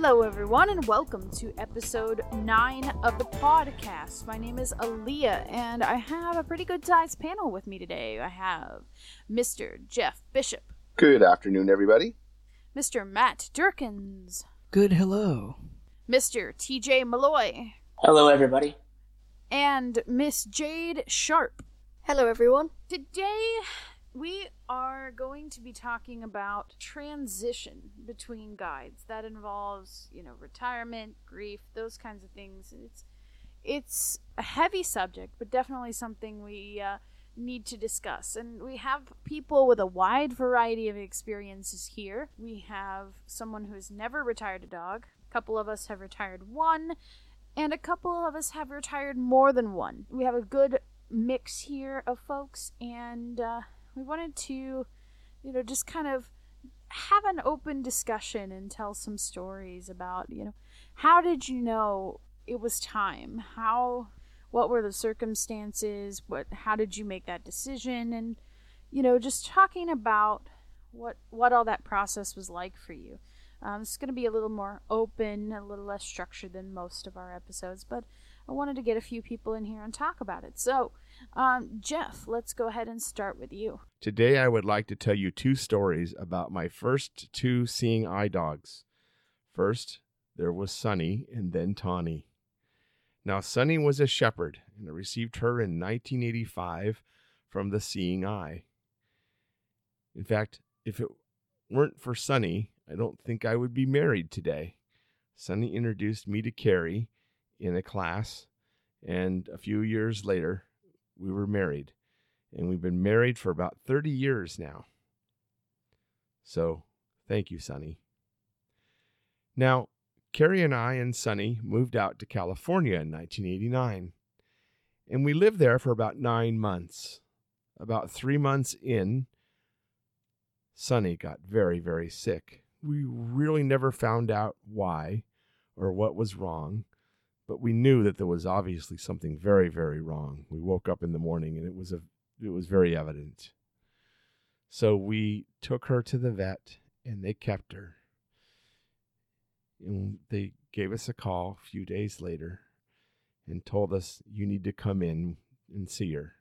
Hello, everyone, and welcome to episode 9 of the Pawdcast. My name is Aleeha, and I have a pretty good sized panel with me today. I have Mr. Jeff Bishop, Good afternoon, everybody. Mr. Matt Durkins, Good hello. Mr. TJ Malloy, Hello, everybody. and Miss Jade Sharp. Hello, everyone. Today, we are going to be talking about transition between guides. That involves, you know, retirement, grief, those kinds of things. It's it's a heavy subject, but definitely something we uh, need to discuss. And we have people with a wide variety of experiences here. We have someone who has never retired a dog. A couple of us have retired one, and a couple of us have retired more than one. We have a good mix here of folks, and uh, we wanted to, you know, just kind of have an open discussion and tell some stories about, you know, how did you know it was time? How, what were the circumstances? What, how did you make that decision? And, you know, just talking about what what all that process was like for you. Um, it's going to be a little more open, a little less structured than most of our episodes, but I wanted to get a few people in here and talk about it. So, um, Jeff, let's go ahead and start with you. Today, I would like to tell you two stories about my first two seeing eye dogs. First, there was Sunny and then Tawny. Now, Sunny was a shepherd, and I received her in 1985 from the Seeing Eye. In fact, if it weren't for Sunny, I don't think I would be married today. Sunny introduced me to Carrie in a class, and a few years later, we were married. And we've been married for about 30 years now. So, thank you, Sunny. Now, Carrie and I and Sunny moved out to California in 1989. And we lived there for about nine months. About three months in, Sunny got very, very sick. We really never found out why or what was wrong, but we knew that there was obviously something very, very wrong. We woke up in the morning and it was a it was very evident. So we took her to the vet and they kept her. And they gave us a call a few days later and told us you need to come in and see her.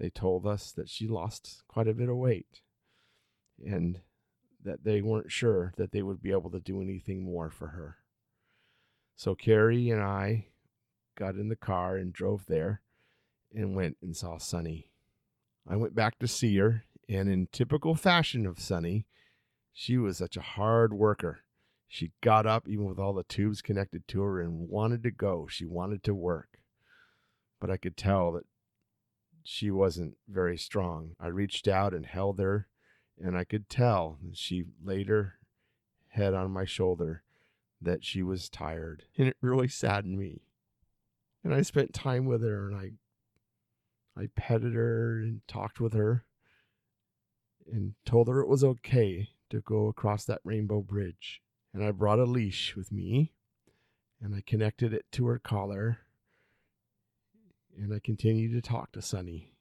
They told us that she lost quite a bit of weight and that they weren't sure that they would be able to do anything more for her. So Carrie and I got in the car and drove there and went and saw Sunny. I went back to see her, and in typical fashion of Sunny, she was such a hard worker. She got up even with all the tubes connected to her and wanted to go. She wanted to work. But I could tell that she wasn't very strong. I reached out and held her, and I could tell that she laid her head on my shoulder that she was tired. And it really saddened me. And I spent time with her and I I petted her and talked with her and told her it was okay to go across that rainbow bridge. And I brought a leash with me and I connected it to her collar. And I continued to talk to Sunny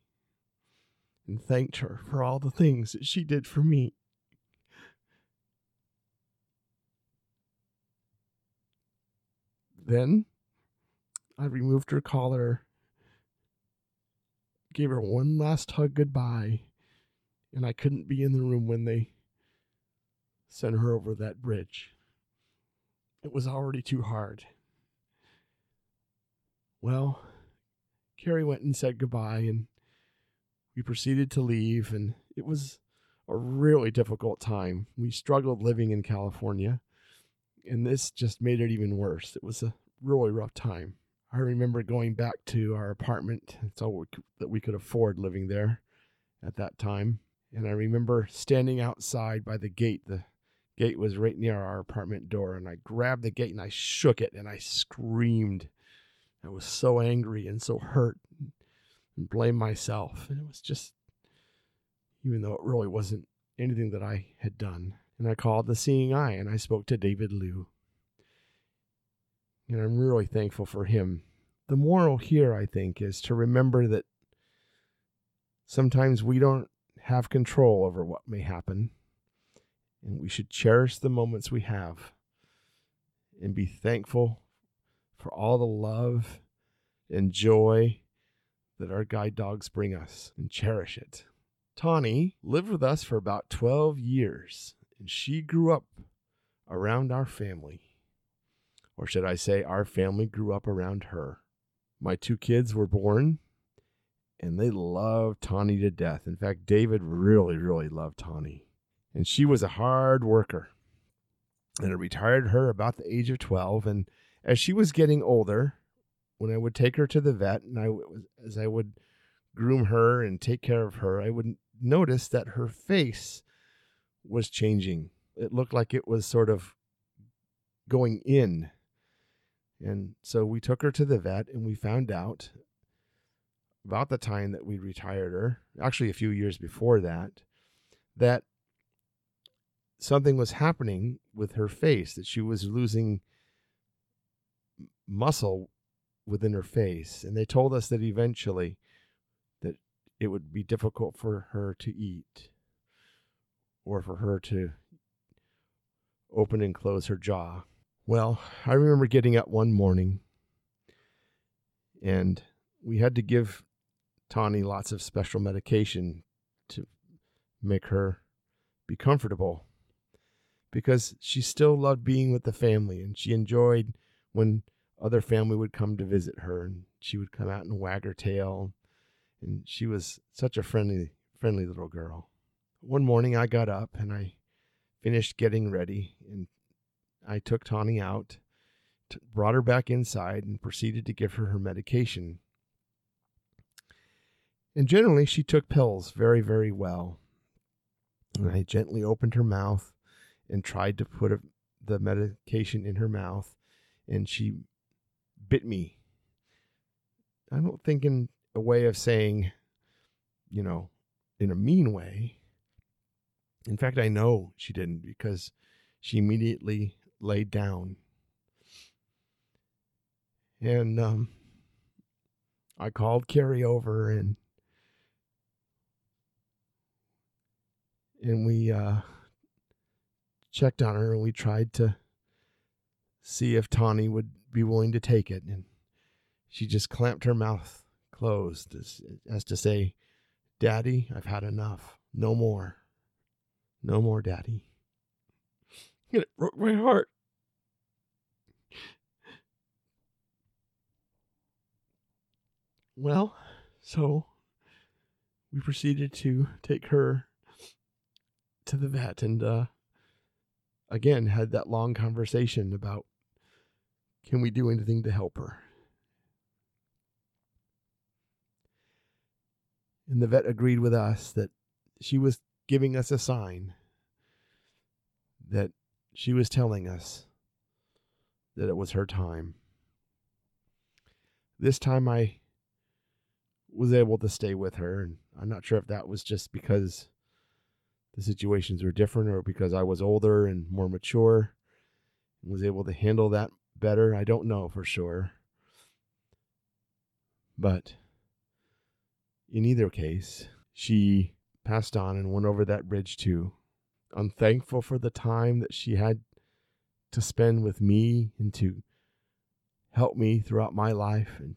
and thanked her for all the things that she did for me. Then I removed her collar gave her one last hug goodbye, and I couldn't be in the room when they sent her over that bridge. It was already too hard. Well, Carrie went and said goodbye, and we proceeded to leave, and it was a really difficult time. We struggled living in California, and this just made it even worse. It was a really rough time. I remember going back to our apartment. It's all that we could afford living there at that time. And I remember standing outside by the gate. The gate was right near our apartment door. And I grabbed the gate and I shook it and I screamed. I was so angry and so hurt and blamed myself. And it was just, even though it really wasn't anything that I had done. And I called the Seeing Eye and I spoke to David Liu and I'm really thankful for him. The moral here, I think, is to remember that sometimes we don't have control over what may happen, and we should cherish the moments we have. and be thankful for all the love and joy that our guide dogs bring us and cherish it. Tawny lived with us for about 12 years, and she grew up around our family. Or should I say, our family grew up around her. My two kids were born, and they loved Tawny to death. In fact, David really, really loved Tawny. And she was a hard worker. And I retired her about the age of 12. And as she was getting older, when I would take her to the vet, and I, as I would groom her and take care of her, I would notice that her face was changing. It looked like it was sort of going in. And so we took her to the vet and we found out about the time that we retired her, actually a few years before that, that something was happening with her face, that she was losing muscle within her face. And they told us that eventually that it would be difficult for her to eat or for her to open and close her jaw. Well, I remember getting up one morning and we had to give Tawny lots of special medication to make her be comfortable because she still loved being with the family and she enjoyed when other family would come to visit her and she would come out and wag her tail. And she was such a friendly friendly little girl. One morning i got up and i finished getting ready and i took tawny out t- brought her back inside and proceeded to give her her medication and generally she took pills very very well and i gently opened her mouth and tried to put a, the medication in her mouth and she bit me. I don't think in a way of saying, you know, in a mean way. In fact, I know she didn't because she immediately laid down. And um, I called Carrie over and and we uh, checked on her and we tried to see if Tawny would be willing to take it. And she just clamped her mouth closed as, as to say, Daddy, I've had enough. No more. No more, Daddy. And it broke my heart. Well, so we proceeded to take her to the vet and uh, again had that long conversation about can we do anything to help her? And the vet agreed with us that she was giving us a sign that she was telling us that it was her time. This time I was able to stay with her, and I'm not sure if that was just because the situations were different or because I was older and more mature and was able to handle that better. I don't know for sure. But in either case, she passed on and went over that bridge too. I'm thankful for the time that she had to spend with me and to help me throughout my life and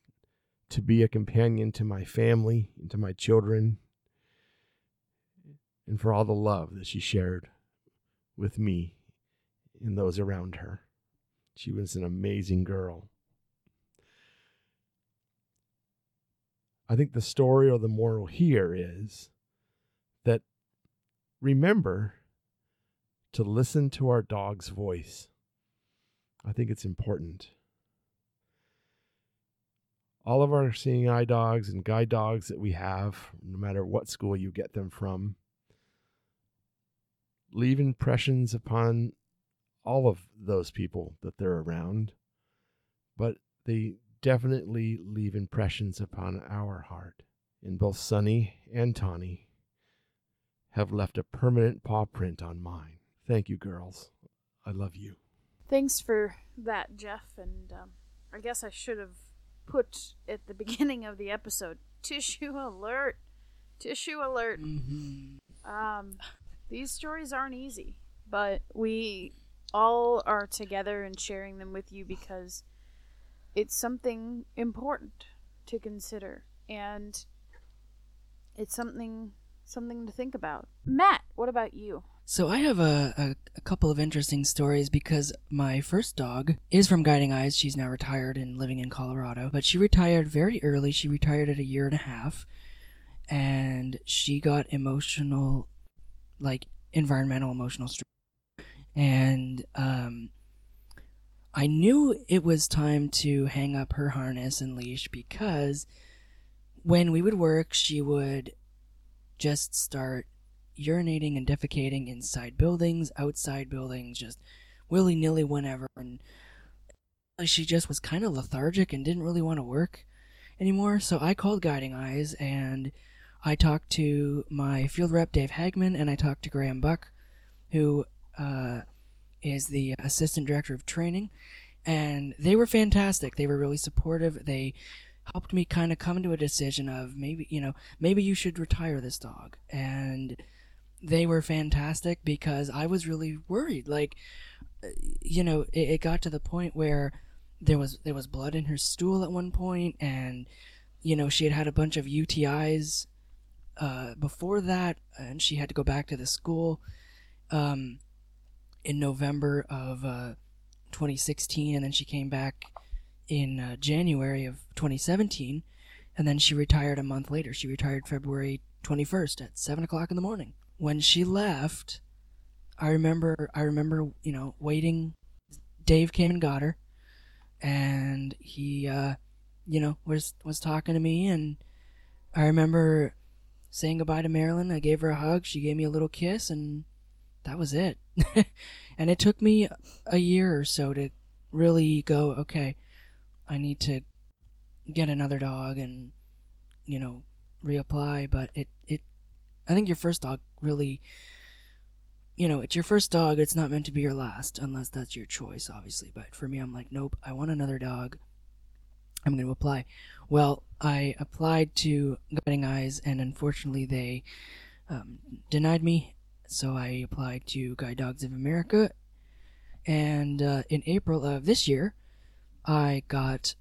to be a companion to my family and to my children and for all the love that she shared with me and those around her. She was an amazing girl. I think the story or the moral here is that remember to listen to our dog's voice. I think it's important. All of our seeing eye dogs and guide dogs that we have, no matter what school you get them from, leave impressions upon all of those people that they're around, but they definitely leave impressions upon our heart. And both Sunny and Tawny have left a permanent paw print on mine. Thank you, girls. I love you. Thanks for that, Jeff. And um, I guess I should have put at the beginning of the episode tissue alert. Tissue alert. Mm-hmm. Um, these stories aren't easy, but we all are together and sharing them with you because it's something important to consider and it's something something to think about. Matt, what about you? So I have a, a, a, couple of interesting stories because my first dog is from Guiding Eyes. She's now retired and living in Colorado, but she retired very early. She retired at a year and a half, and she got emotional, like environmental emotional stress. And um, I knew it was time to hang up her harness and leash because when we would work, she would just start urinating and defecating inside buildings, outside buildings, just willy nilly whenever. And she just was kind of lethargic and didn't really want to work anymore. So I called Guiding Eyes and I talked to my field rep, Dave Hagman, and I talked to Graham Buck, who uh, is the assistant director of training. And they were fantastic. They were really supportive. They helped me kind of come to a decision of maybe, you know, maybe you should retire this dog. And they were fantastic because I was really worried. Like, you know, it, it got to the point where there was there was blood in her stool at one point, and you know she had had a bunch of UTIs uh, before that, and she had to go back to the school um, in November of uh, 2016, and then she came back in uh, January of 2017, and then she retired a month later. She retired February 21st at seven o'clock in the morning when she left, I remember I remember, you know, waiting Dave came and got her and he uh you know was was talking to me and I remember saying goodbye to Marilyn. I gave her a hug, she gave me a little kiss and that was it. and it took me a year or so to really go, okay, I need to get another dog and you know, reapply, but it it I think your first dog really, you know, it's your first dog. It's not meant to be your last, unless that's your choice, obviously. But for me, I'm like, nope, I want another dog. I'm going to apply. Well, I applied to Guiding Eyes, and unfortunately, they um, denied me. So I applied to Guide Dogs of America, and uh, in April of this year, I got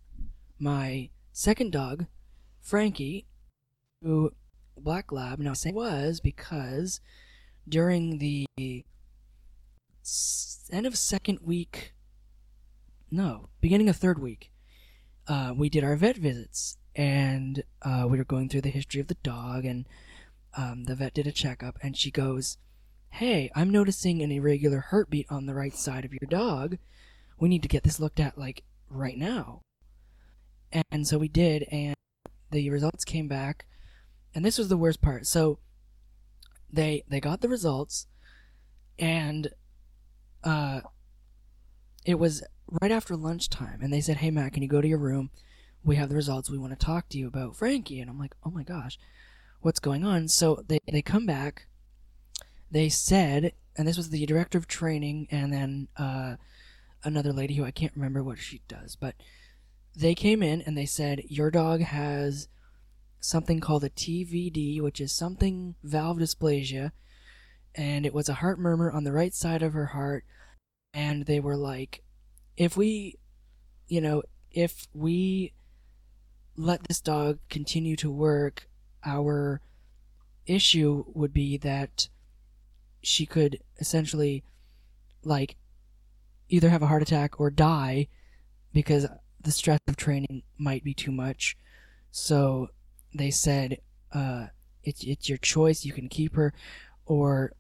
my second dog, Frankie, who black lab. Now, I was because during the end of second week, no, beginning of third week, uh, we did our vet visits, and uh, we were going through the history of the dog, and um, the vet did a checkup, and she goes, "Hey, I'm noticing an irregular heartbeat on the right side of your dog. We need to get this looked at like right now." And so we did, and the results came back and this was the worst part. So they they got the results, and uh, it was right after lunchtime, and they said, "Hey Matt, can you go to your room? We have the results. We want to talk to you about Frankie." And I'm like, "Oh my gosh, what's going on?" So they they come back. They said, and this was the director of training, and then uh, another lady who I can't remember what she does, but they came in and they said, "Your dog has." Something called a TVD, which is something valve dysplasia, and it was a heart murmur on the right side of her heart. And they were like, if we, you know, if we let this dog continue to work, our issue would be that she could essentially, like, either have a heart attack or die because the stress of training might be too much. So they said uh, it's it's your choice. You can keep her, or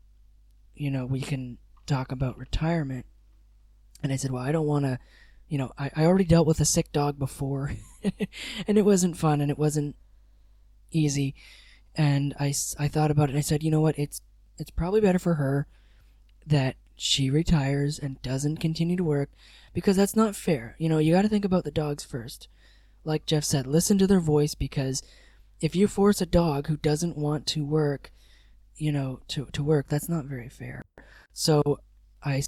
you know we can talk about retirement. And I said, well, I don't want to. You know, I, I already dealt with a sick dog before, and it wasn't fun and it wasn't easy. And I, I thought about it I said, you know what? It's it's probably better for her that she retires and doesn't continue to work because that's not fair. You know, you got to think about the dogs first. Like Jeff said, listen to their voice because if you force a dog who doesn't want to work, you know, to to work, that's not very fair. So I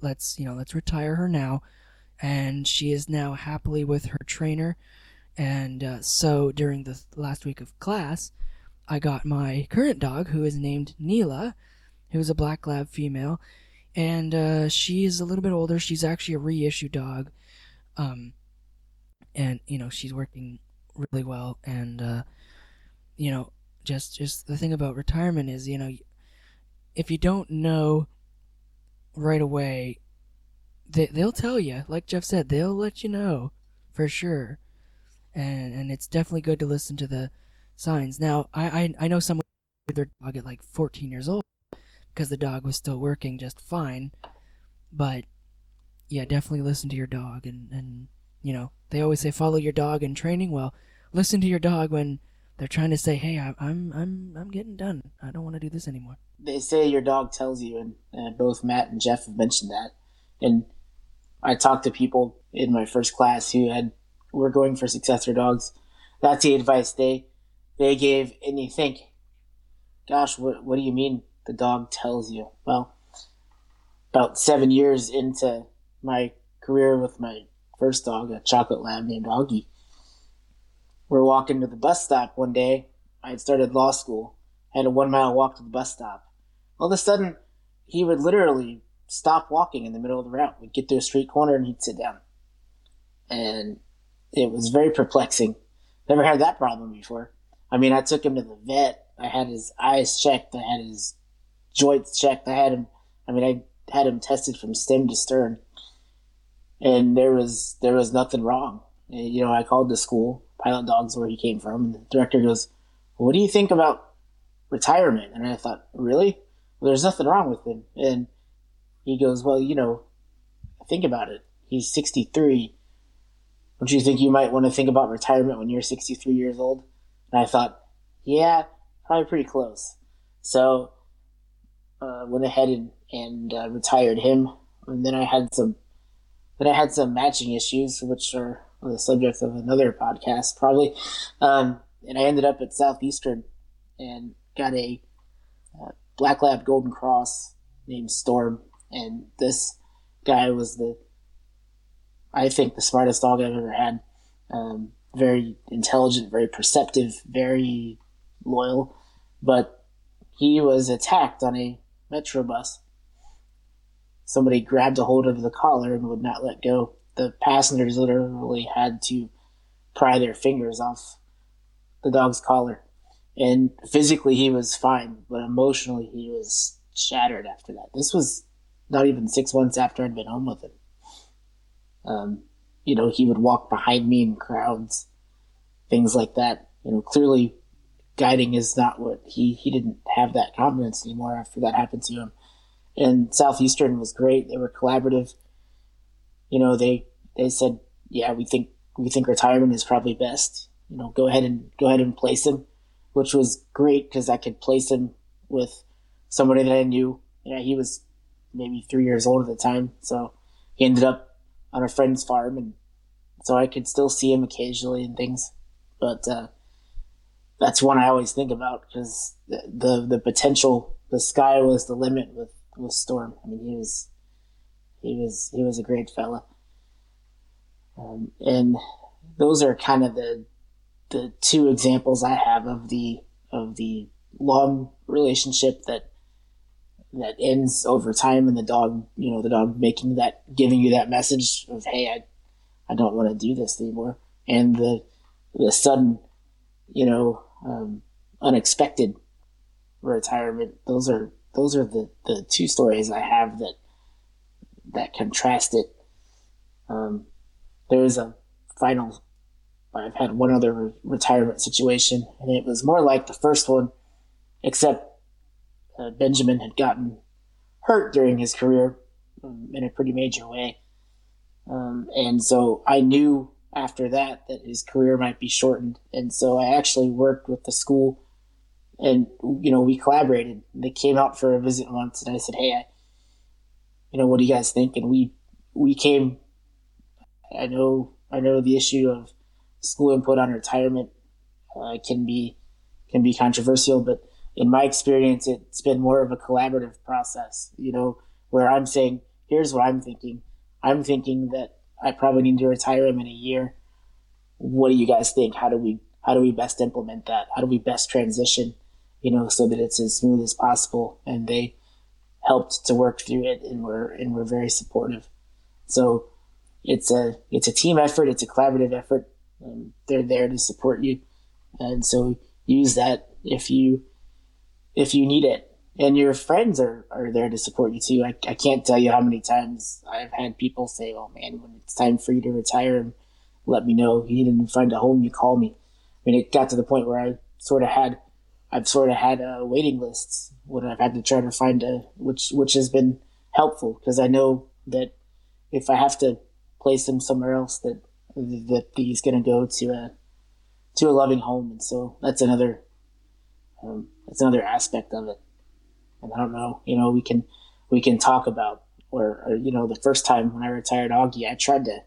let's, you know, let's retire her now and she is now happily with her trainer. And uh, so during the last week of class, I got my current dog, who is named Neela, who is a black lab female, and uh, she is a little bit older. She's actually a reissue dog, um, and you know she's working really well. And uh, you know, just just the thing about retirement is, you know, if you don't know right away, they they'll tell you. Like Jeff said, they'll let you know for sure. And and it's definitely good to listen to the signs. Now, I I, I know someone with their dog at like 14 years old because the dog was still working just fine. But yeah, definitely listen to your dog and and you know they always say follow your dog in training. Well, listen to your dog when they're trying to say, "Hey, I, I'm I'm I'm getting done. I don't want to do this anymore." They say your dog tells you, and uh, both Matt and Jeff have mentioned that. And I talked to people in my first class who had were going for successor dogs. That's the advice they they gave, and you think, "Gosh, what what do you mean the dog tells you?" Well, about seven years into my career with my first dog, a chocolate lab named Augie, we're walking to the bus stop one day. I had started law school, had a one mile walk to the bus stop. All of a sudden, he would literally stop walking in the middle of the route. We'd get to a street corner and he'd sit down. And it was very perplexing. Never had that problem before. I mean, I took him to the vet. I had his eyes checked. I had his joints checked. I had him, I mean, I had him tested from stem to stern. And there was, there was nothing wrong. You know, I called the school, Pilot Dogs, where he came from. And the director goes, what do you think about retirement? And I thought, really? Well, there's nothing wrong with him. And he goes, well, you know, think about it. He's 63. Don't you think you might want to think about retirement when you're 63 years old? And I thought, yeah, probably pretty close. So, uh, went ahead and, and uh, retired him. And then I had some, then I had some matching issues, which are the subject of another podcast, probably. Um, and I ended up at Southeastern and got a uh, Black Lab Golden Cross named Storm. And this guy was the, I think, the smartest dog I've ever had. Um, very intelligent, very perceptive, very loyal. But he was attacked on a metro bus. Somebody grabbed a hold of the collar and would not let go. The passengers literally had to pry their fingers off the dog's collar. And physically, he was fine, but emotionally, he was shattered after that. This was not even six months after I'd been home with him. Um, you know, he would walk behind me in crowds, things like that. You know, clearly guiding is not what he, he didn't have that confidence anymore after that happened to him. And Southeastern was great. They were collaborative. You know, they, they said, yeah, we think, we think retirement is probably best. You know, go ahead and, go ahead and place him, which was great because I could place him with somebody that I knew. Yeah, he was maybe three years old at the time. So he ended up on a friend's farm, and so I could still see him occasionally and things. But uh, that's one I always think about because the, the, the potential, the sky was the limit with with Storm. I mean, he was he was he was a great fella, um, and those are kind of the the two examples I have of the of the long relationship that that ends over time and the dog you know the dog making that giving you that message of hey i i don't want to do this anymore. And the the sudden you know um, unexpected retirement. Those are those are the the two stories i have that that contrast it um, there's a final i've had one other re- retirement situation and it was more like the first one except uh, Benjamin had gotten hurt during his career um, in a pretty major way. Um, and so I knew after that that his career might be shortened. And so I actually worked with the school and, you know, we collaborated. They came out for a visit once and I said, Hey, I, you know, what do you guys think? And we, we came, I know, I know the issue of school input on retirement uh, can be, can be controversial, but in my experience, it's been more of a collaborative process, you know, where I'm saying, here's what I'm thinking. I'm thinking that I probably need to retire him in a year. What do you guys think? How do we, how do we best implement that? How do we best transition, you know, so that it's as smooth as possible? And they helped to work through it and were and were very supportive. So it's a it's a team effort. It's a collaborative effort. Um, they're there to support you, and so use that if you if you need it. And your friends are, are there to support you too. I, I can't tell you how many times I've had people say, "Oh man, when it's time for you to retire, let me know. You need to find a home. You call me." I mean, it got to the point where I sort of had I've sort of had uh, waiting lists when I've had to try to find a which which has been helpful because I know that if I have to place him somewhere else, that that he's going to go to a to a loving home, and so that's another um, that's another aspect of it. And I don't know, you know, we can we can talk about or, or you know the first time when I retired Augie, I tried to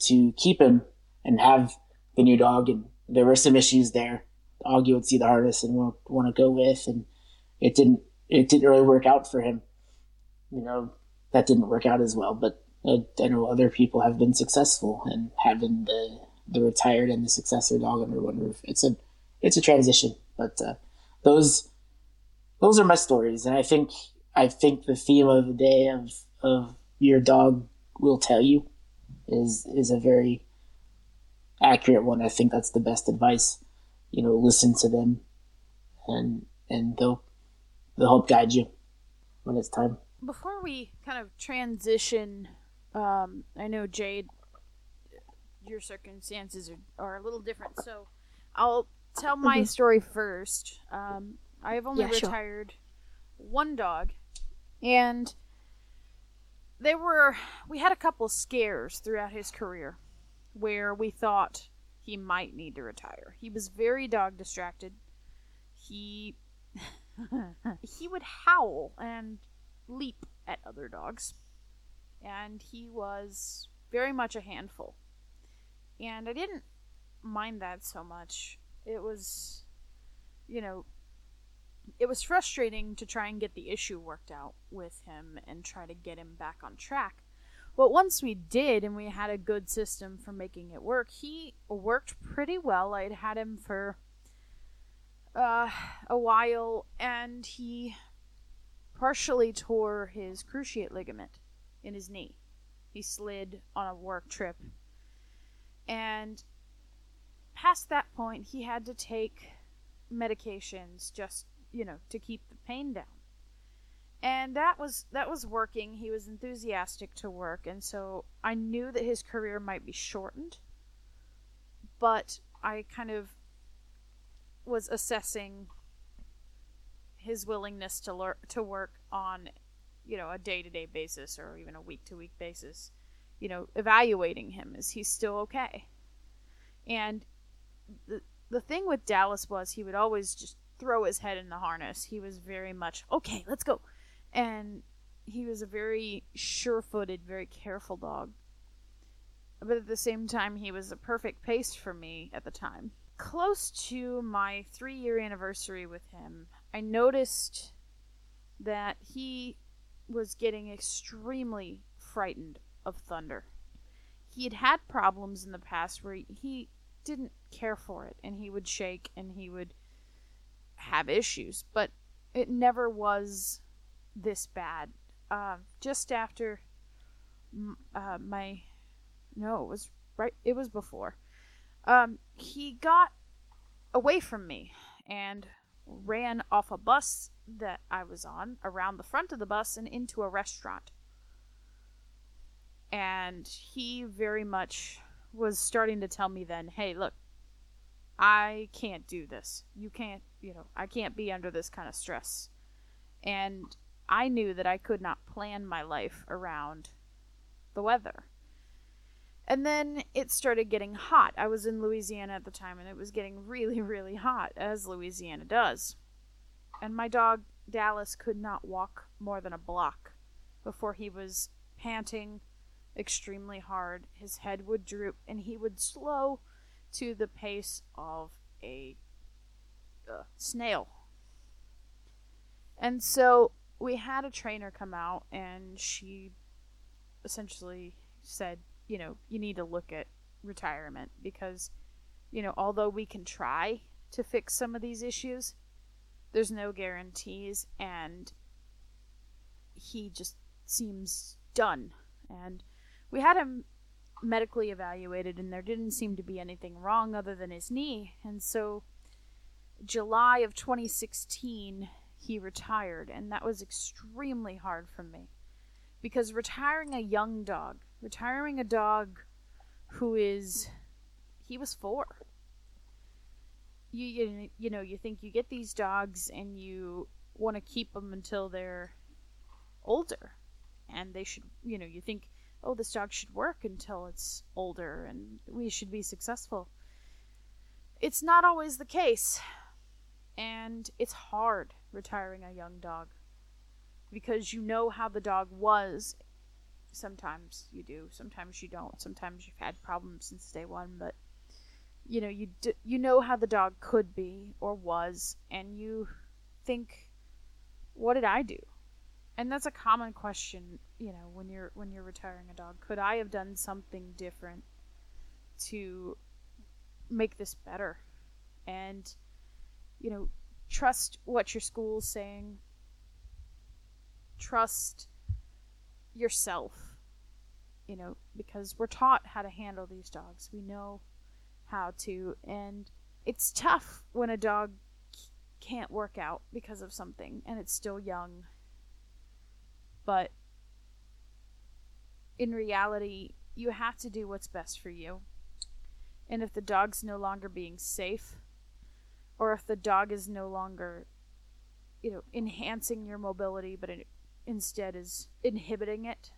to keep him and have the new dog, and there were some issues there Augie would see the artist and want, want to go with, and it didn't it didn't really work out for him. You know, that didn't work out as well. But I, I know other people have been successful and having the the retired and the successor dog under one roof. It's a it's a transition, but uh, those those are my stories, and I think I think the theme of the day of of your dog will tell you is is a very accurate one. I think that's the best advice you know, listen to them, and and they'll they'll help guide you when it's time. Before we kind of transition, um, I know Jade, your circumstances are, are a little different, so I'll tell my mm-hmm. story first. Um, I have only yeah, retired sure. one dog, and they were we had a couple scares throughout his career where we thought he might need to retire. He was very dog distracted. He he would howl and leap at other dogs. And he was very much a handful. And I didn't mind that so much. It was you know, it was frustrating to try and get the issue worked out with him and try to get him back on track. But once we did and we had a good system for making it work, he worked pretty well. I'd had him for uh, a while and he partially tore his cruciate ligament in his knee. He slid on a work trip. And past that point, he had to take medications just, you know, to keep the pain down and that was that was working. He was enthusiastic to work. And so i knew that his career might be shortened but i kind of was assessing his willingness to to work on you know a day-to-day basis or even a week-to-week basis you know evaluating him. Is he still okay? And the the thing with Dallas was he would always just throw his head in the harness. He was very much okay let's go and he was a very sure-footed, very careful dog. But at the same time, he was a perfect pace for me at the time. Close to my three-year anniversary with him, I noticed that he was getting extremely frightened of thunder. He had had problems in the past where he didn't care for it and he would shake and he would have issues, but it never was this bad. Uh, just after uh, my no, it was right. It was before. Um, he got away from me and ran off a bus that I was on around the front of the bus and into a restaurant. And he very much was starting to tell me then, hey, look, I can't do this. You can't, you know, I can't be under this kind of stress. And I knew that I could not plan my life around the weather. And then it started getting hot. I was in Louisiana at the time and it was getting really, really hot, as Louisiana does. And my dog, Dallas, could not walk more than a block before he was panting extremely hard. His head would droop and he would slow to the pace of a uh, snail. And so we had a trainer come out and she essentially said, you know, you need to look at retirement because, you know, although we can try to fix some of these issues, there's no guarantees and he just seems done. And we had him medically evaluated, and there didn't seem to be anything wrong other than his knee. And so, July of 2016, he retired, and that was extremely hard for me. Because retiring a young dog, retiring a dog who is, he was four. You, you, you know, you think you get these dogs and you want to keep them until they're older. And they should, you know, you think oh, this dog should work until it's older and we should be successful. It's not always the case. And it's hard retiring a young dog because you know how the dog was. Sometimes you do, sometimes you don't. Sometimes you've had problems since day one, but you know you d- you know how the dog could be or was, and you think, what did I do? and that's a common question you know when you're when you're retiring a dog could i have done something different to make this better and you know trust what your school's saying. Trust yourself you know because we're taught how to handle these dogs. We know how to and it's tough when a dog can't work out because of something and it's still young. But in reality, you have to do what's best for you. And if the dog's no longer being safe, or if the dog is no longer, you know, enhancing your mobility, but it instead is inhibiting it,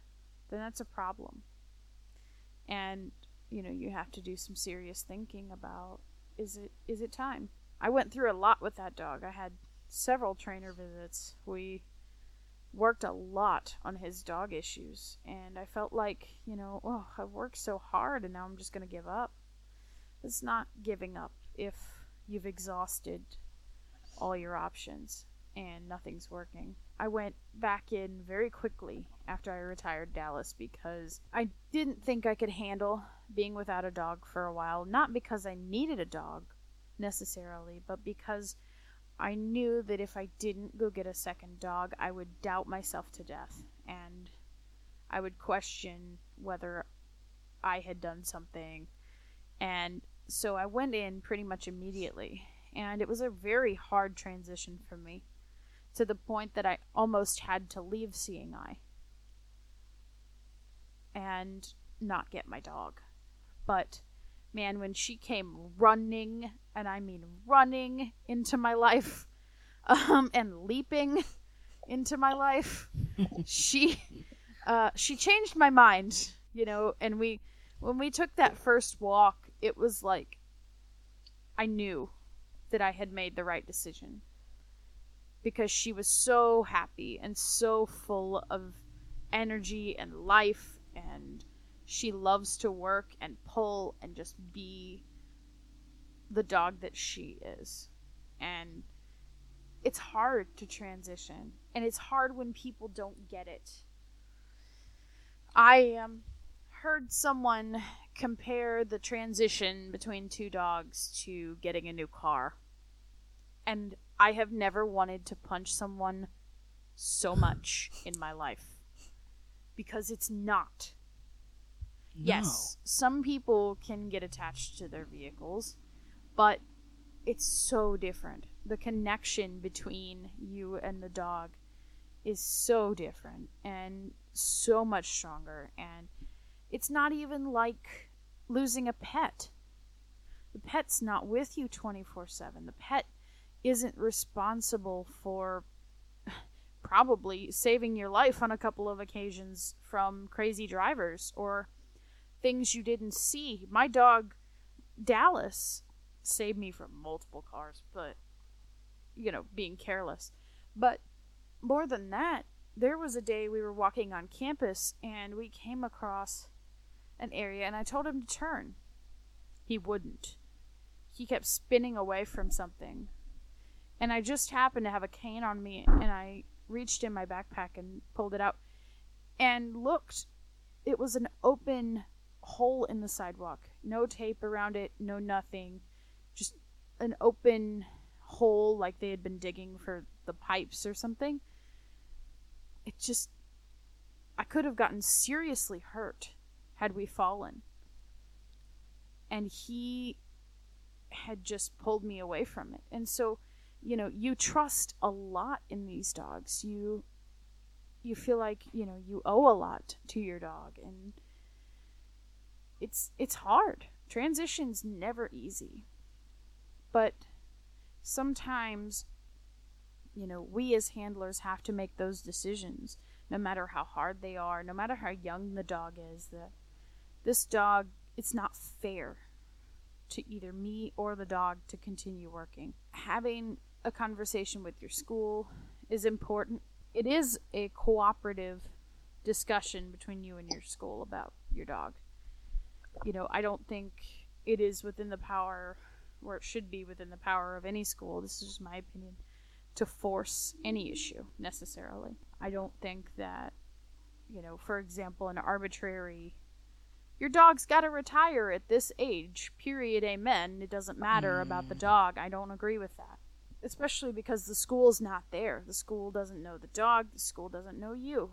then that's a problem. And you know, you have to do some serious thinking about is it is it time? I went through a lot with that dog. I had several trainer visits. We worked a lot on his dog issues and I felt like, you know, oh, I've worked so hard and now I'm just going to give up. It's not giving up if you've exhausted all your options and nothing's working. I went back in very quickly after I retired Dallas because I didn't think I could handle being without a dog for a while, not because I needed a dog necessarily, but because I knew that if I didn't go get a second dog, I would doubt myself to death and I would question whether I had done something. And so I went in pretty much immediately. And it was a very hard transition for me to the point that I almost had to leave seeing eye and not get my dog. But man, when she came running, and I mean running into my life, um, and leaping into my life, she, uh, she changed my mind, you know. And we, when we took that first walk, it was like, I knew that I had made the right decision because she was so happy and so full of energy and life and she loves to work and pull and just be the dog that she is. And it's hard to transition. And it's hard when people don't get it. I um, heard someone compare the transition between two dogs to getting a new car. And I have never wanted to punch someone so much in my life. Because it's not no. Yes, some people can get attached to their vehicles, but it's so different. The connection between you and the dog is so different and so much stronger. And it's not even like losing a pet. The pet's not with you 24 7. The pet isn't responsible for probably saving your life on a couple of occasions from crazy drivers or things you didn't see. My dog, Dallas, saved me from multiple cars, but, you know, being careless. But more than that, there was a day we were walking on campus and we came across an area and I told him to turn. He wouldn't. He kept spinning away from something. And I just happened to have a cane on me and I reached in my backpack and pulled it out and looked. It was an open hole in the sidewalk. No tape around it, no nothing. Just an open hole like they had been digging for the pipes or something. it just I could have gotten seriously hurt had we fallen. And he had just pulled me away from it. And so, you know, you trust a lot in these dogs. You you feel like, you know, you owe a lot to your dog and it's it's hard. Transition's never easy. But sometimes you know, we as handlers have to make those decisions no matter how hard they are, no matter how young the dog is. That this dog, it's not fair to either me or the dog to continue working. Having a conversation with your school is important. It is a cooperative discussion between you and your school about your dog. You know, I don't think it is within the power, or it should be within the power of any school. This is just my opinion to force any issue necessarily. I don't think that, you know, for example, an arbitrary your dog's got to retire at this age, period, amen. It doesn't matter mm. about the dog. I don't agree with that. Especially because the school's not there. The school doesn't know the dog, the school doesn't know you.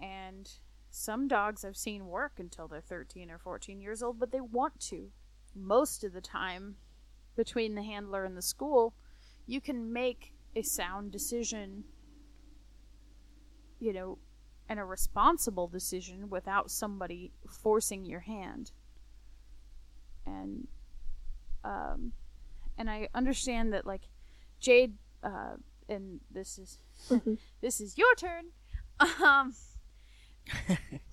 And some dogs I've seen work until they're 13 or 14 years old, but they want to. Most of the time, between the handler and the school, you can make a sound decision, you know, and a responsible decision without somebody forcing your hand. And um and I understand that like Jade uh and this is mm-hmm. this is your turn. Um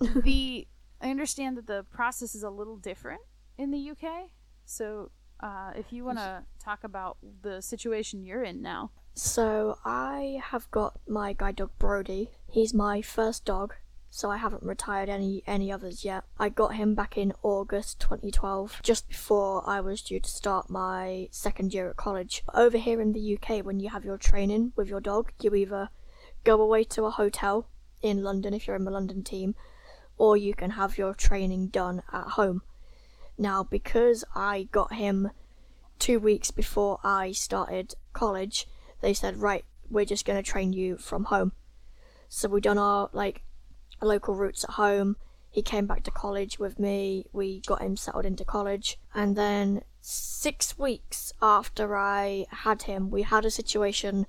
the I understand that the process is a little different in the UK. So uh, if you want to talk about the situation you're in now. So I have got my guide dog Brody. He's my first dog, so I haven't retired any any others yet. I got him back in August 2012, just before I was due to start my second year at college. Over here in the UK, when you have your training with your dog, you either go away to a hotel in London if you're in the London team, or you can have your training done at home. Now, because I got him two weeks before I started college, they said, right, we're just going to train you from home. So we done our like local routes at home. He came back to college with me. We got him settled into college, and then six weeks after I had him, we had a situation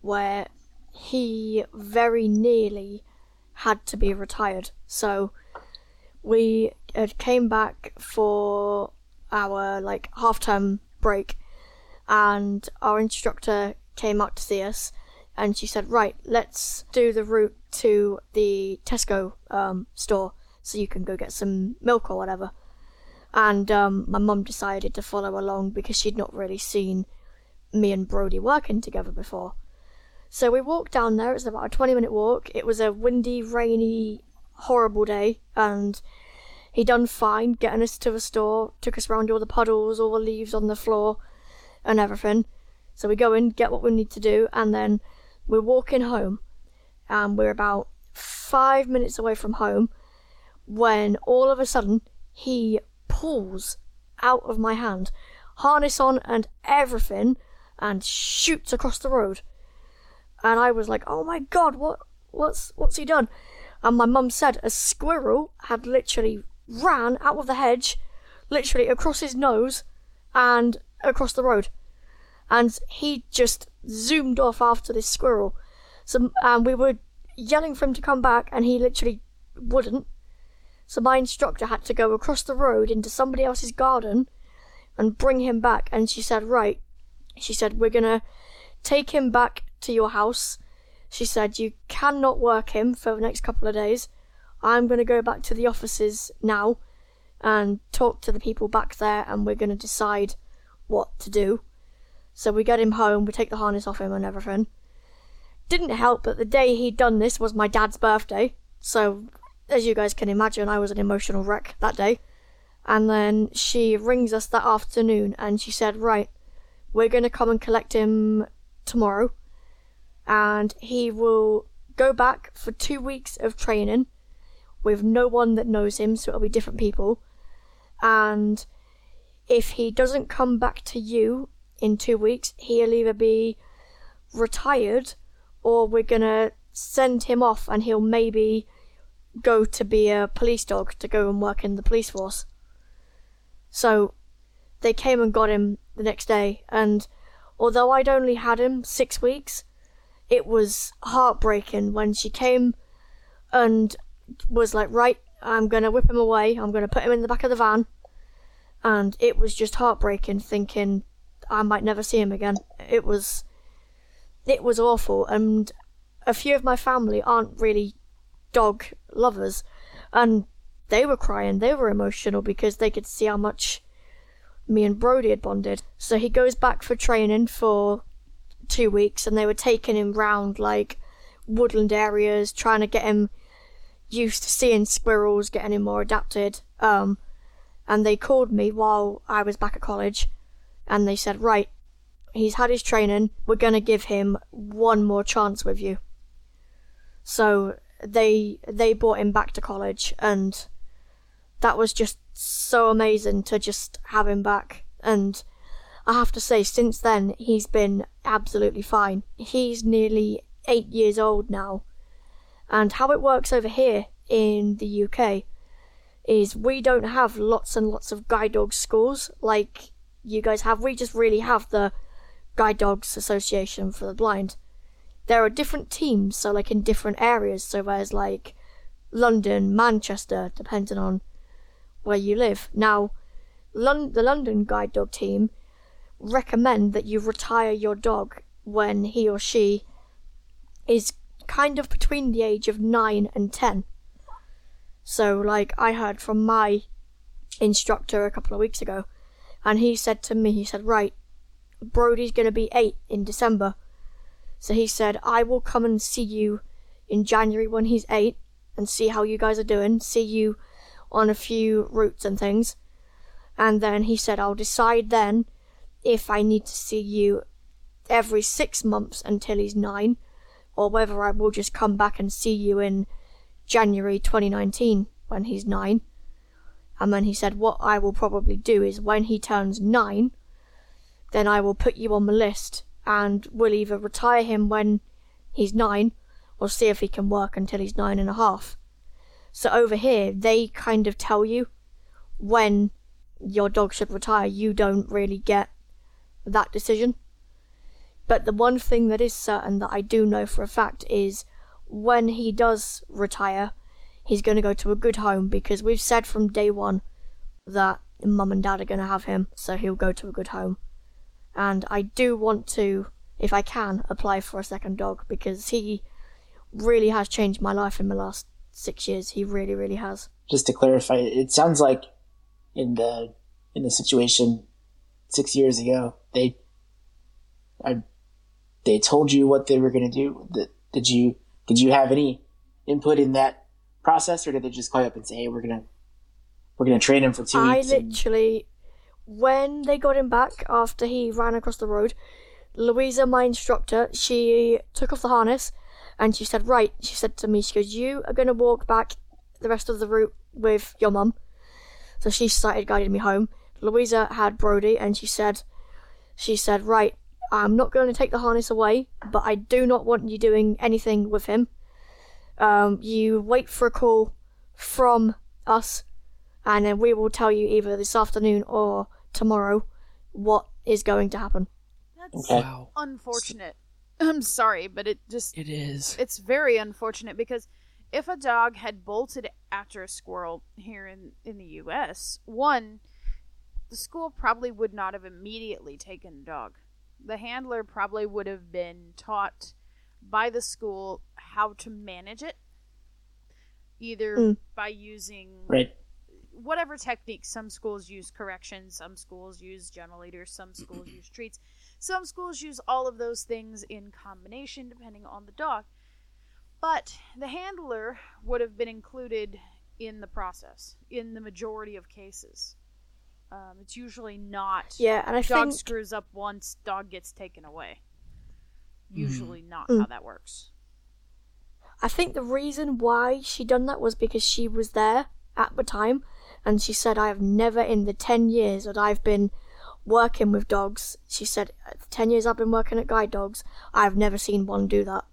where he very nearly had to be retired. So we had came back for our like half term break, and our instructor came out to see us, and she said, "Right, let's do the route to the Tesco um, store, so you can go get some milk or whatever." And um, my mum decided to follow along because she'd not really seen me and Brody working together before. So we walked down there. It was about a 20 minute walk. It was a windy, rainy, horrible day, and he done fine getting us to the store. Took us around all the puddles, all the leaves on the floor, and everything. So we go in, get what we need to do, and then we're walking home, and we're about five minutes away from home when all of a sudden he pulls out of my hand, harness on and everything, and shoots across the road. And I was like, "Oh my god, what, what's, what's he done?" And my mum said a squirrel had literally ran out of the hedge, literally across his nose, and across the road and he just zoomed off after this squirrel. So, and we were yelling for him to come back, and he literally wouldn't. So my instructor had to go across the road into somebody else's garden and bring him back. And she said, "Right," she said, "We're gonna take him back to your house." She said, "You cannot work him for the next couple of days. I'm gonna go back to the offices now." and talk to the people back there, and we're to decide what to do. So we get him home, we take the harness off him and everything. Didn't help that the day he'd done this was my dad's birthday. So, as you guys can imagine, I was an emotional wreck that day. And then she rings us that afternoon and she said, Right, we're going to come and collect him tomorrow. And he will go back for two weeks of training with no one that knows him, so it'll be different people. And if he doesn't come back to you in two weeks, he'll either be retired or we're gonna send him off and he'll maybe go to be a police dog to go and work in the police force. So they came and got him the next day, and although I'd only had him six weeks, it was heartbreaking when she came and was like, Right, I'm gonna whip him away, I'm gonna put him in the back of the van. And it was just heartbreaking thinking I might never see him again. It was it was awful and a few of my family aren't really dog lovers and they were crying, they were emotional because they could see how much me and Brody had bonded. So he goes back for training for two weeks and they were taking him round like woodland areas, trying to get him used to seeing squirrels, getting him more adapted. Um, and they called me while I was back at college and they said, Right, he's had his training, we're gonna give him one more chance with you. So they they brought him back to college and that was just so amazing to just have him back and I have to say since then he's been absolutely fine. He's nearly 8 years old now. And how it works over here in the UK is we don't have lots and lots of guide dog schools like you guys have. We just really have the Guide Dogs Association for the Blind. There are different teams, so like in different areas. So there's like London, Manchester, depending on where you live. Now, Lon- the London Guide Dog team recommend that you retire your dog when he or she is kind of between the age of 9 and 10. So, like, I heard from my instructor a couple of weeks ago, and he said to me, he said, Right, Brody's going to be 8 in December. So he said, I will come and see you in January when he's 8 and see how you guys are doing, see you on a few routes and things. And then he said, I'll decide then if I need to see you every six months until he's nine, or whether I will just come back and see you in January 2019 when he's nine. And then he said, What I will probably do is when he turns nine, then I will put you on the list and we'll either retire him when he's nine or see if he can work until he's nine and a half. So over here, they kind of tell you when your dog should retire. You don't really get that decision. But the one thing that is certain that I do know for a fact is when he does retire, he's going to go to a good home because we've said from day one that mum and dad are going to have him, so he'll go to a good home. And I do want to, if I can, apply for a second dog because he really has changed my life in the last six years. He really, really has. Just to clarify, it sounds like in the in the situation six years ago, they I, they told you what they were going to do. Did you did you have any input in that process, or did they just call you up and say, "Hey, we're gonna we're gonna train him for two I weeks"? and- literally, when they got him back after he ran across the road, Louisa, my instructor, she took off the harness and she said, Right, she said to me, she goes, You are going to walk back the rest of the route with your mum. So she started guiding me home. Louisa had Brody and she said, She said, Right, I'm not going to take the harness away, but I do not want you doing anything with him. Um, you wait for a call from us and then we will tell you either this afternoon or tomorrow what is going to happen. That's Okay. Wow. unfortunate. I'm sorry, but it just It is. it's very unfortunate because if a dog had bolted after a squirrel here in in the US, one the school probably would not have immediately taken the dog. The handler probably would have been taught by the school how to manage it either Mm. by using right. whatever techniques. Some schools use corrections some schools use gentle leaders, some schools use treats, some schools use all of those things in combination depending on the dog. But the handler would have been included in the process in the majority of cases. Um, it's usually not Yeah, and I dog think screws up once, dog gets taken away. Usually not Mm. how that works. I think the reason why she done that was because she was there at the time, and she said, "I have never in the ten years that I've been working with dogs." She said, "The "Ten years I've been working at guide dogs, I've never seen one do that."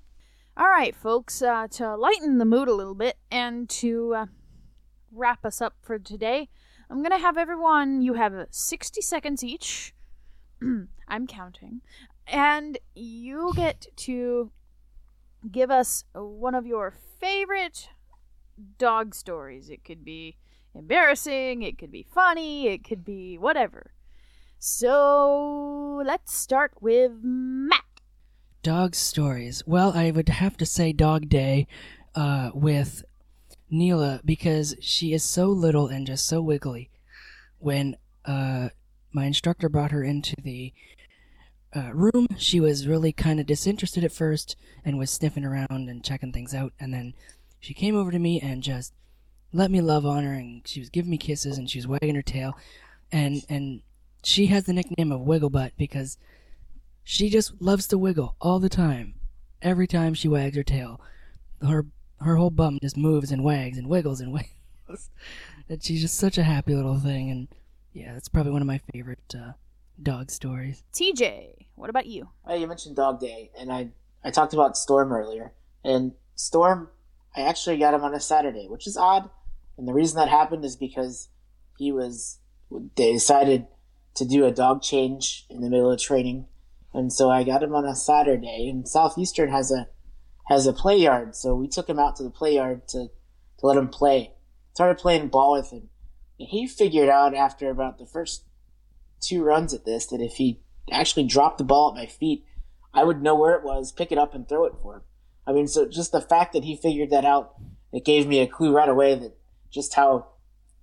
All right, folks, uh, to lighten the mood a little bit and to uh, wrap us up for today, I'm going to have everyone, you have 60 seconds each. I'm counting. And you get to give us one of your favorite dog stories. It could be embarrassing, it could be funny, it could be whatever. So let's start with Matt. Dog stories. Well, I would have to say Dog Day uh, with Neela because she is so little and just so wiggly. When uh, my instructor brought her into the uh, room, she was really kind of disinterested at first and was sniffing around and checking things out. And then she came over to me and just let me love on her, and she was giving me kisses and she was wagging her tail. And, and she has the nickname of Wigglebutt because she just loves to wiggle all the time. Every time she wags her tail, her her whole bum just moves and wags and wiggles and wiggles. and she's just such a happy little thing. And yeah, that's probably one of my favorite uh, dog stories. TJ, what about you? Oh, you mentioned Dog Day, and I I talked about Storm earlier, and Storm, I actually got him on a Saturday, which is odd. And the reason that happened is because he was they decided to do a dog change in the middle of training, and so I got him on a Saturday. And Southeastern has a has a play yard, so we took him out to the play yard to to let him play. Started playing ball with him, and he figured out after about the first two runs at this that if he actually dropped the ball at my feet, I would know where it was, pick it up, and throw it for him. I mean, so just the fact that he figured that out, it gave me a clue right away that just how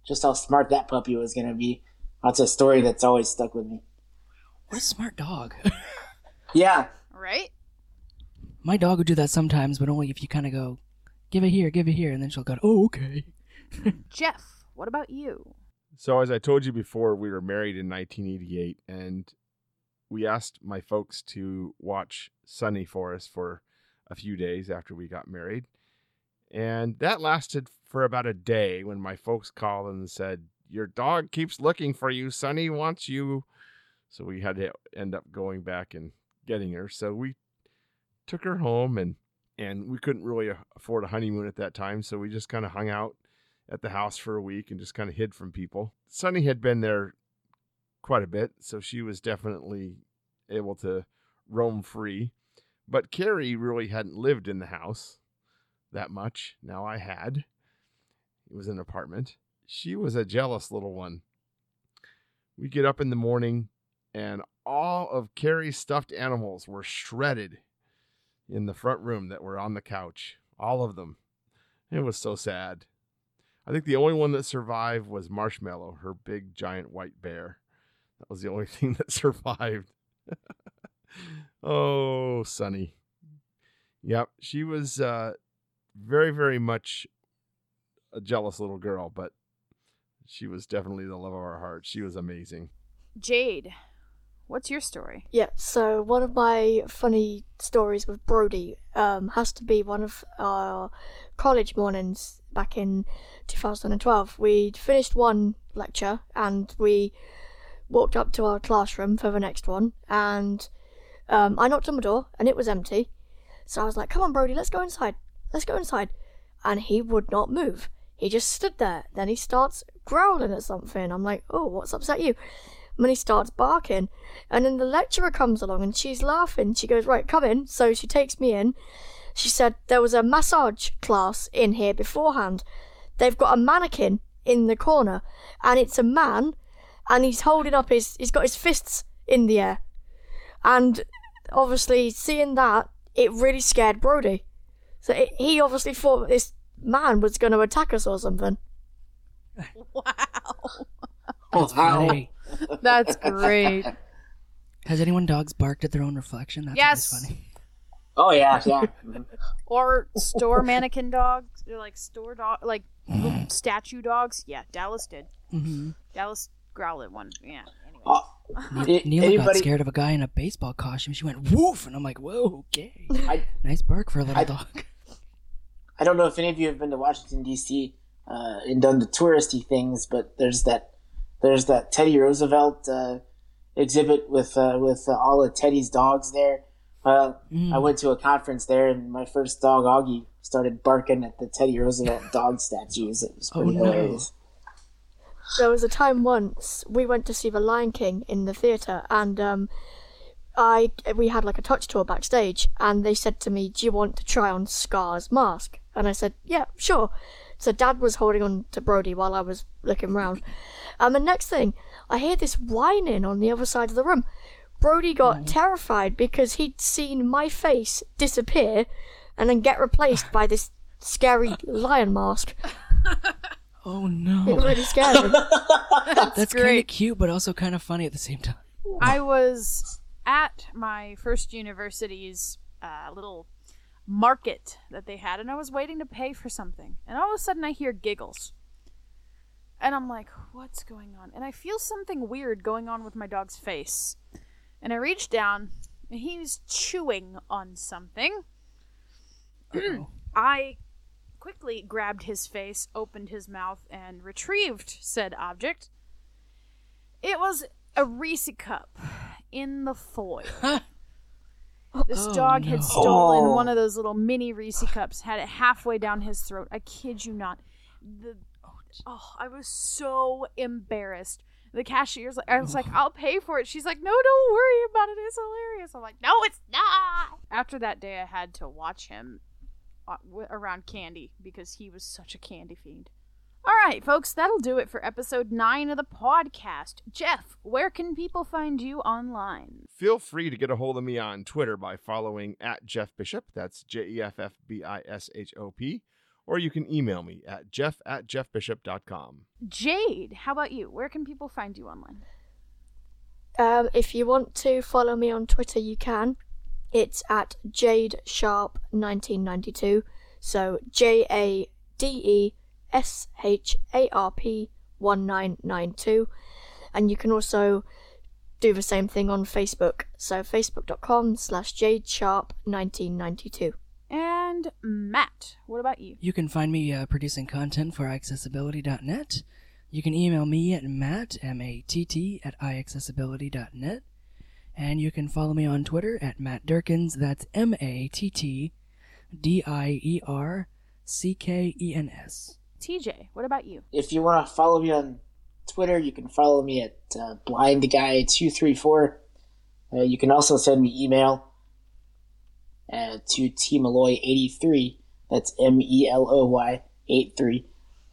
just how smart that puppy was going to be. That's a story that's always stuck with me. What a smart dog. Yeah, Right? My dog would do that sometimes, but only if you kind of go, give it here, give it here, and then she'll go, oh, okay. Jeff, what about you? So, as I told you before, we were married in 1988, and we asked my folks to watch Sunny for us for a few days after we got married. And that lasted for about a day when my folks called and said, Your dog keeps looking for you. Sunny wants you. So we had to end up going back and getting her. So we took her home and and we couldn't really afford a honeymoon at that time, so we just kind of hung out at the house for a week and just kind of hid from people. Sunny had been there quite a bit, so she was definitely able to roam free. But Carrie really hadn't lived in the house that much. Now I had. It was an apartment. She was a jealous little one. We get up in the morning and all of Carrie's stuffed animals were shredded in the front room that were on the couch. All of them. It was so sad. I think the only one that survived was Marshmallow, her big giant white bear. That was the only thing that survived. oh, Sunny. Yep, she was uh, very, very much a jealous little girl, but she was definitely the love of our heart. She was amazing. Jade, what's your story? Yeah, so one of my funny stories with Brody um, has to be one of our college mornings back in 2012. We'd finished one lecture and we walked up to our classroom for the next one, and um, I knocked on the door and it was empty. So I was like, "Come on, Brody, let's go inside. Let's go inside." And he would not move. He just stood there. Then he starts growling at something. I'm like, "Oh, what's upset you?" And then he starts barking. And then the lecturer comes along and she's laughing. She goes, Right, come in. So she takes me in. She said there was a massage class in here beforehand. They've got a mannequin in the corner, and it's a man, and he's holding up his, he's got his fists in the air. And obviously, seeing that, it really scared Brody. So it, he obviously thought this man was going to attack us or something. Wow. That's wow. Funny. That's great. Has anyone dogs barked at their own reflection? That's Yes. always funny. Oh yeah, yeah. or store mannequin dogs. They're like store dog, like statue dogs. Yeah, Dallas did. hmm Dallas growled at one. Yeah. Anyway. Oh, Ne- I- Neela got scared of a guy in a baseball costume. She went woof, and I'm like, whoa, okay. I, nice bark for a little I- dog. I don't know if any of you have been to Washington D.C. Uh, and done the touristy things, but there's that there's that Teddy Roosevelt uh, exhibit with uh, with uh, all of Teddy's dogs there. Well, Mm. I went to a conference there, and my first dog, Augie, started barking at the Teddy Roosevelt dog statues. It was Oh, no. hilarious. There was a time once we went to see The Lion King in the theatre, and um, I we had like a touch tour backstage, and they said to me, "Do you want to try on Scar's mask?" And I said, "Yeah, sure." So Dad was holding on to Brody while I was looking round, and the next thing I hear this whining on the other side of the room. Brody got terrified because he'd seen my face disappear, and then get replaced by this scary lion mask. Oh no! It no. really scared him. That's kind great. of cute, but also kind of funny at the same time. I was at my first university's uh, little market that they had, and I was waiting to pay for something, and all of a sudden I hear giggles. And I'm like, what's going on? And I feel something weird going on with my dog's face. And I reach down, and he's chewing on something. I quickly grabbed his face, opened his mouth, and retrieved said object. It was a Reese cup in the foil. This Oh, dog had stolen Oh. one of those little mini Reese cups, had it halfway down his throat. I kid you not. The oh, I was so embarrassed. The cashier's like, I was like, I'll pay for it. She's like, No, don't worry about it. It's hilarious. I'm like, No, it's not. After that day, I had to watch him uh, around candy because he was such a candy fiend. All right, folks, that'll do it for episode nine of the Pawdcast. Jeff, where can people find you online? Feel free to get a hold of me on Twitter by following at Jeff Bishop. That's J E F F B I S H O P. Or you can email me at jeff at jeffbishop.com. Jade, how about you? Where can people find you online? Um, if you want to follow me on Twitter, you can. It's at Jade Sharp 1992. So J A D E S H A R P 1992. And you can also do the same thing on Facebook. So facebook.com slash Jade Sharp 1992. And Matt, what about you? You can find me uh, producing content for iAccessibility.net. You can email me at matt, M-A-T-T, at iAccessibility.net. And you can follow me on Twitter at Matt Dierckens. That's M-A-T-T-D-I-E-R-C-K-E-N-S. TJ, what about you? If you want to follow me on Twitter, you can follow me at uh, blindguy234. Uh, you can also send me email uh, to tmeloy83. That's M E L O Y 83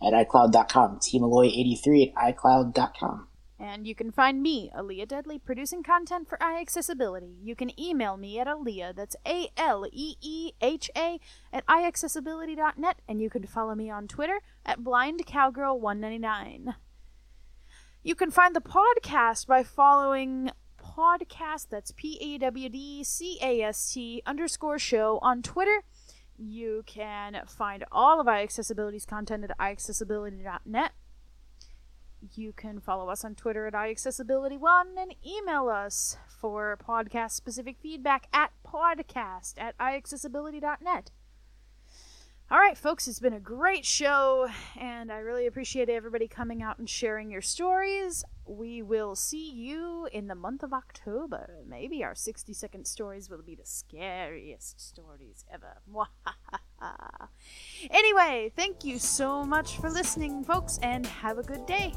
at iCloud.com. tmeloy83 at iCloud.com. And you can find me, Aleeha Dudley, producing content for iAccessibility. You can email me at Aleeha, that's A L E E H A, at iAccessibility.net, and you can follow me on Twitter at BlindCowgirl199. You can find the Pawdcast by following podcast, that's P A W D C A S T underscore show on Twitter. You can find all of iAccessibility's content at iAccessibility.net. You can follow us on Twitter at iAccessibility1 and email us for podcast specific feedback at podcast at iAccessibility.net. All right, folks, it's been a great show, and I really appreciate everybody coming out and sharing your stories. We will see you in the month of October. Maybe our 60 second stories will be the scariest stories ever. anyway, thank you so much for listening, folks, and have a good day.